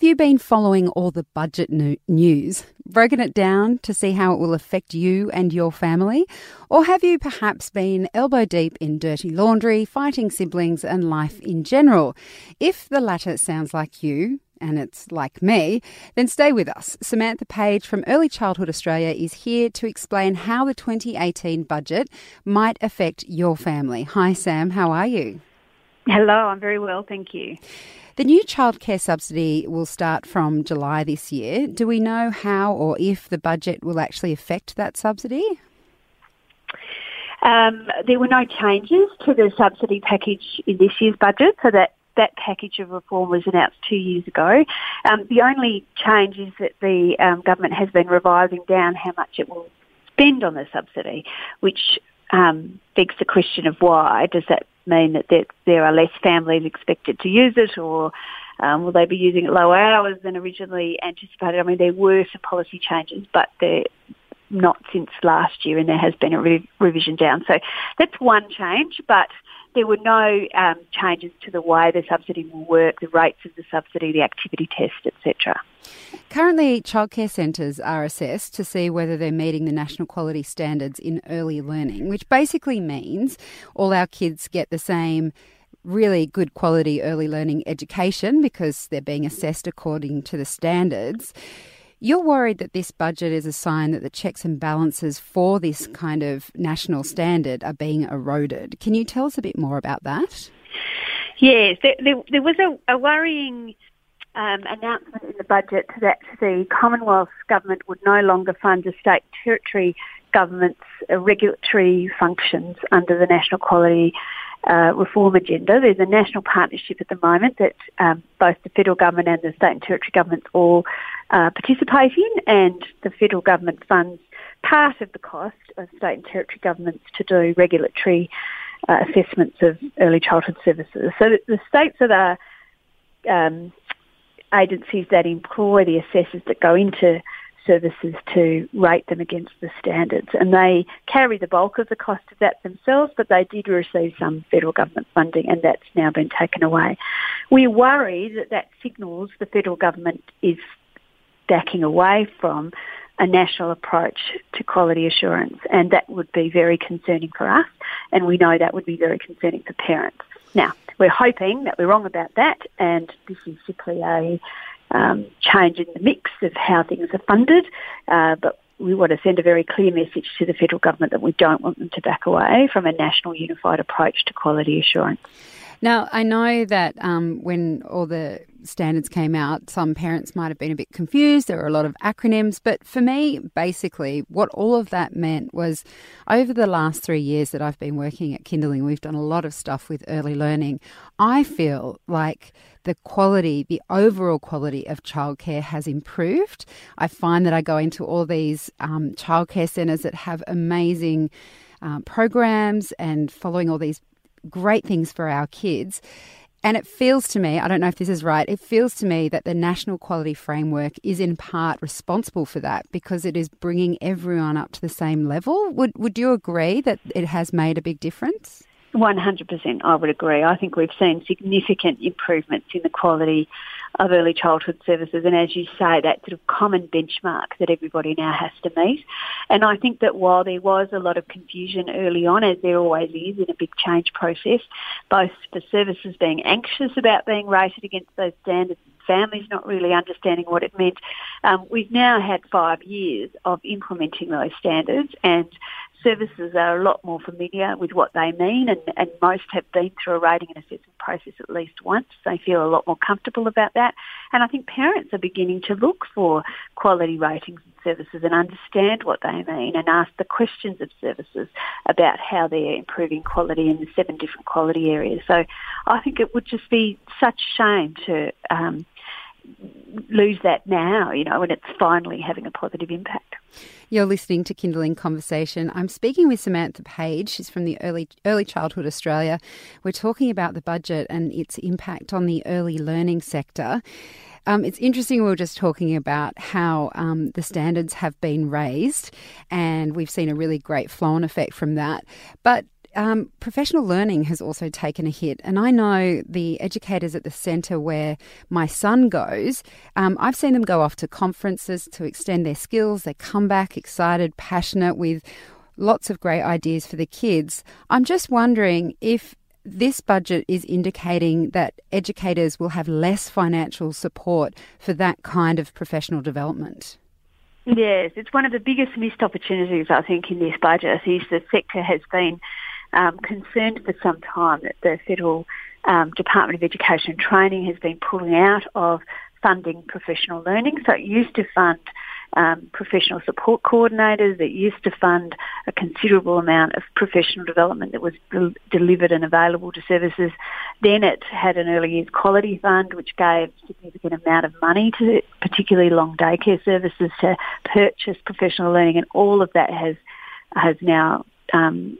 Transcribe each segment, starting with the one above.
Have you been following all the budget news, broken it down to see how it will affect you and your family? Or have you perhaps been elbow deep in dirty laundry, fighting siblings, and life in general? If the latter sounds like you, and it's like me, then stay with us. Samantha Page from Early Childhood Australia is here to explain how the 2018 budget might affect your family. Hi, Sam, how are you? Hello, I'm very well, thank you. The new childcare subsidy will start from July this year. Do we know how or if the budget will actually affect that subsidy? Um, there were no changes to the subsidy package in this year's budget, so that that package of reform was announced two years ago. Um, the only change is that the um, government has been revising down how much it will spend on the subsidy, which um, begs the question of why. Does that mean that there, there are less families expected to use it or um, will they be using it lower hours than originally anticipated? I mean, there were some policy changes, but they're not since last year and there has been a re- revision down. So that's one change, but there were no um, changes to the way the subsidy will work, the rates of the subsidy, the activity test, etc. Currently, childcare centres are assessed to see whether they're meeting the national quality standards in early learning, which basically means all our kids get the same really good quality early learning education because they're being assessed according to the standards. You're worried that this budget is a sign that the checks and balances for this kind of national standard are being eroded. Can you tell us a bit more about that? Yes, there, there, there was a, a worrying um, announcement in the budget that the Commonwealth government would no longer fund the state territory government's uh, regulatory functions under the National Quality uh, reform agenda. There's a national partnership at the moment that um, both the federal government and the state and territory governments all uh, participate in, and the federal government funds part of the cost of state and territory governments to do regulatory uh, assessments of early childhood services. So the states are the um, agencies that employ the assessors that go into services to rate them against the standards. And they carry the bulk of the cost of that themselves, but they did receive some federal government funding and that's now been taken away. We worry that that signals the federal government is backing away from a national approach to quality assurance and that would be very concerning for us and we know that would be very concerning for parents. Now, we're hoping that we're wrong about that and this is simply a um, change in the mix of how things are funded, uh, but we want to send a very clear message to the federal government that we don't want them to back away from a national unified approach to quality assurance. Now, I know that um, when all the standards came out, some parents might have been a bit confused. There were a lot of acronyms. But for me, basically, what all of that meant was over the last three years that I've been working at Kinderling, we've done a lot of stuff with early learning. I feel like the quality, the overall quality of childcare has improved. I find that I go into all these um, childcare centres that have amazing uh, programs and following all these great things for our kids. And it feels to me, I don't know if this is right, it feels to me that the National Quality Framework is in part responsible for that because it is bringing everyone up to the same level. Would, would you agree that it has made a big difference? 100%, I would agree. I think we've seen significant improvements in the quality of early childhood services, and as you say, that sort of common benchmark that everybody now has to meet. And I think that while there was a lot of confusion early on, as there always is in a big change process, both for services being anxious about being rated against those standards families not really understanding what it meant. Um, we've now had five years of implementing those standards and services are a lot more familiar with what they mean and, and most have been through a rating and assessment process at least once. They feel a lot more comfortable about that. And I think parents are beginning to look for quality ratings and services and understand what they mean and ask the questions of services about how they're improving quality in the seven different quality areas. So I think it would just be such shame to um, lose that now, you know, when it's finally having a positive impact. You're listening to Kinderling Conversation. I'm speaking with Samantha Page. She's from the Early Early Childhood Australia. We're talking about the budget and its impact on the early learning sector. Um, it's interesting, we were just talking about how um, the standards have been raised, and we've seen a really great flow on effect from that. But um, professional learning has also taken a hit, and I know the educators at the centre where my son goes. Um, I've seen them go off to conferences to extend their skills. They come back excited, passionate, with lots of great ideas for the kids. I'm just wondering if this budget is indicating that educators will have less financial support for that kind of professional development. Yes, it's one of the biggest missed opportunities I think in this budget is the sector has been um, concerned for some time that the federal um, Department of Education Training has been pulling out of funding professional learning. So it used to fund um, professional support coordinators. It used to fund a considerable amount of professional development that was del- delivered and available to services. Then it had an early years quality fund, which gave a significant amount of money to particularly long daycare services to purchase professional learning, and all of that has has now um,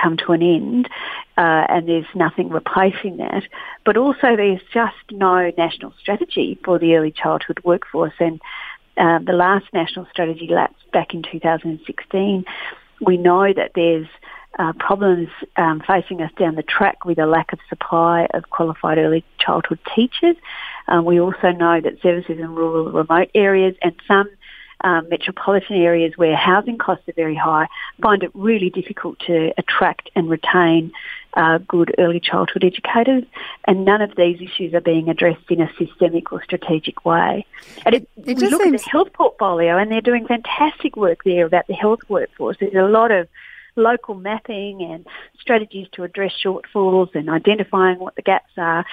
come to an end, uh, and there's nothing replacing that. But also, there's just no national strategy for the early childhood workforce, and uh, the last national strategy lapsed back in 2016. We know that there's uh, problems um, facing us down the track with a lack of supply of qualified early childhood teachers. Um, we also know that services in rural remote areas and some um, metropolitan areas where housing costs are very high find it really difficult to attract and retain uh, good early childhood educators, and none of these issues are being addressed in a systemic or strategic way. And it, it we look seems... at the health portfolio, and they're doing fantastic work there about the health workforce. There's a lot of local mapping and strategies to address shortfalls and identifying what the gaps are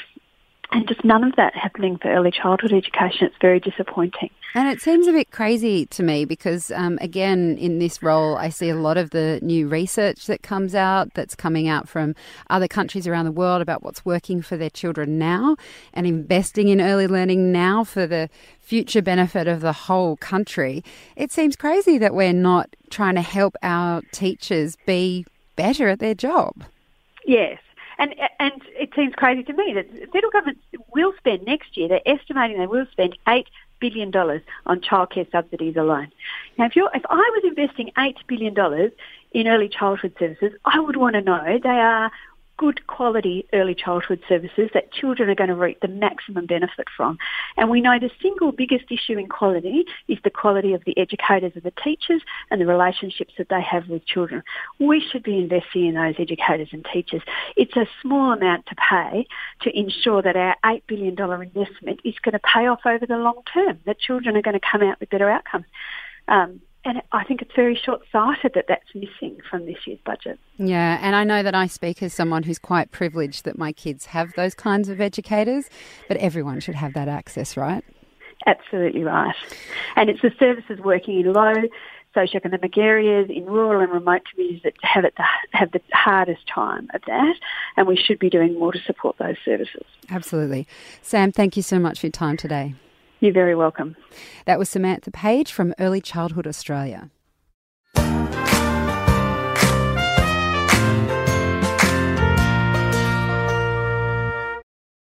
and just none of that happening for early childhood education. It's very disappointing. And it seems a bit crazy to me because, um, again, in this role, I see a lot of the new research that comes out that's coming out from other countries around the world about what's working for their children now and investing in early learning now for the future benefit of the whole country. It seems crazy that we're not trying to help our teachers be better at their job. Yes, and and it seems crazy to me that the federal government will spend next year. They're estimating they will spend eight billion dollars on childcare subsidies alone. Now, if you if I was investing eight billion dollars in early childhood services, I would want to know they are good quality early childhood services that children are going to reap the maximum benefit from. And we know the single biggest issue in quality is the quality of the educators and the teachers and the relationships that they have with children. We should be investing in those educators and teachers. It's a small amount to pay to ensure that our $8 billion investment is going to pay off over the long term, that children are going to come out with better outcomes. Um, and I think it's very short sighted that that's missing from this year's budget. Yeah, and I know that I speak as someone who's quite privileged that my kids have those kinds of educators, but everyone should have that access, right? Absolutely right. And it's the services working in low socioeconomic areas, in rural and remote communities that have it have the hardest time of that, and we should be doing more to support those services. Absolutely. Sam, thank you so much for your time today. You're very welcome. That was Samantha Page from Early Childhood Australia.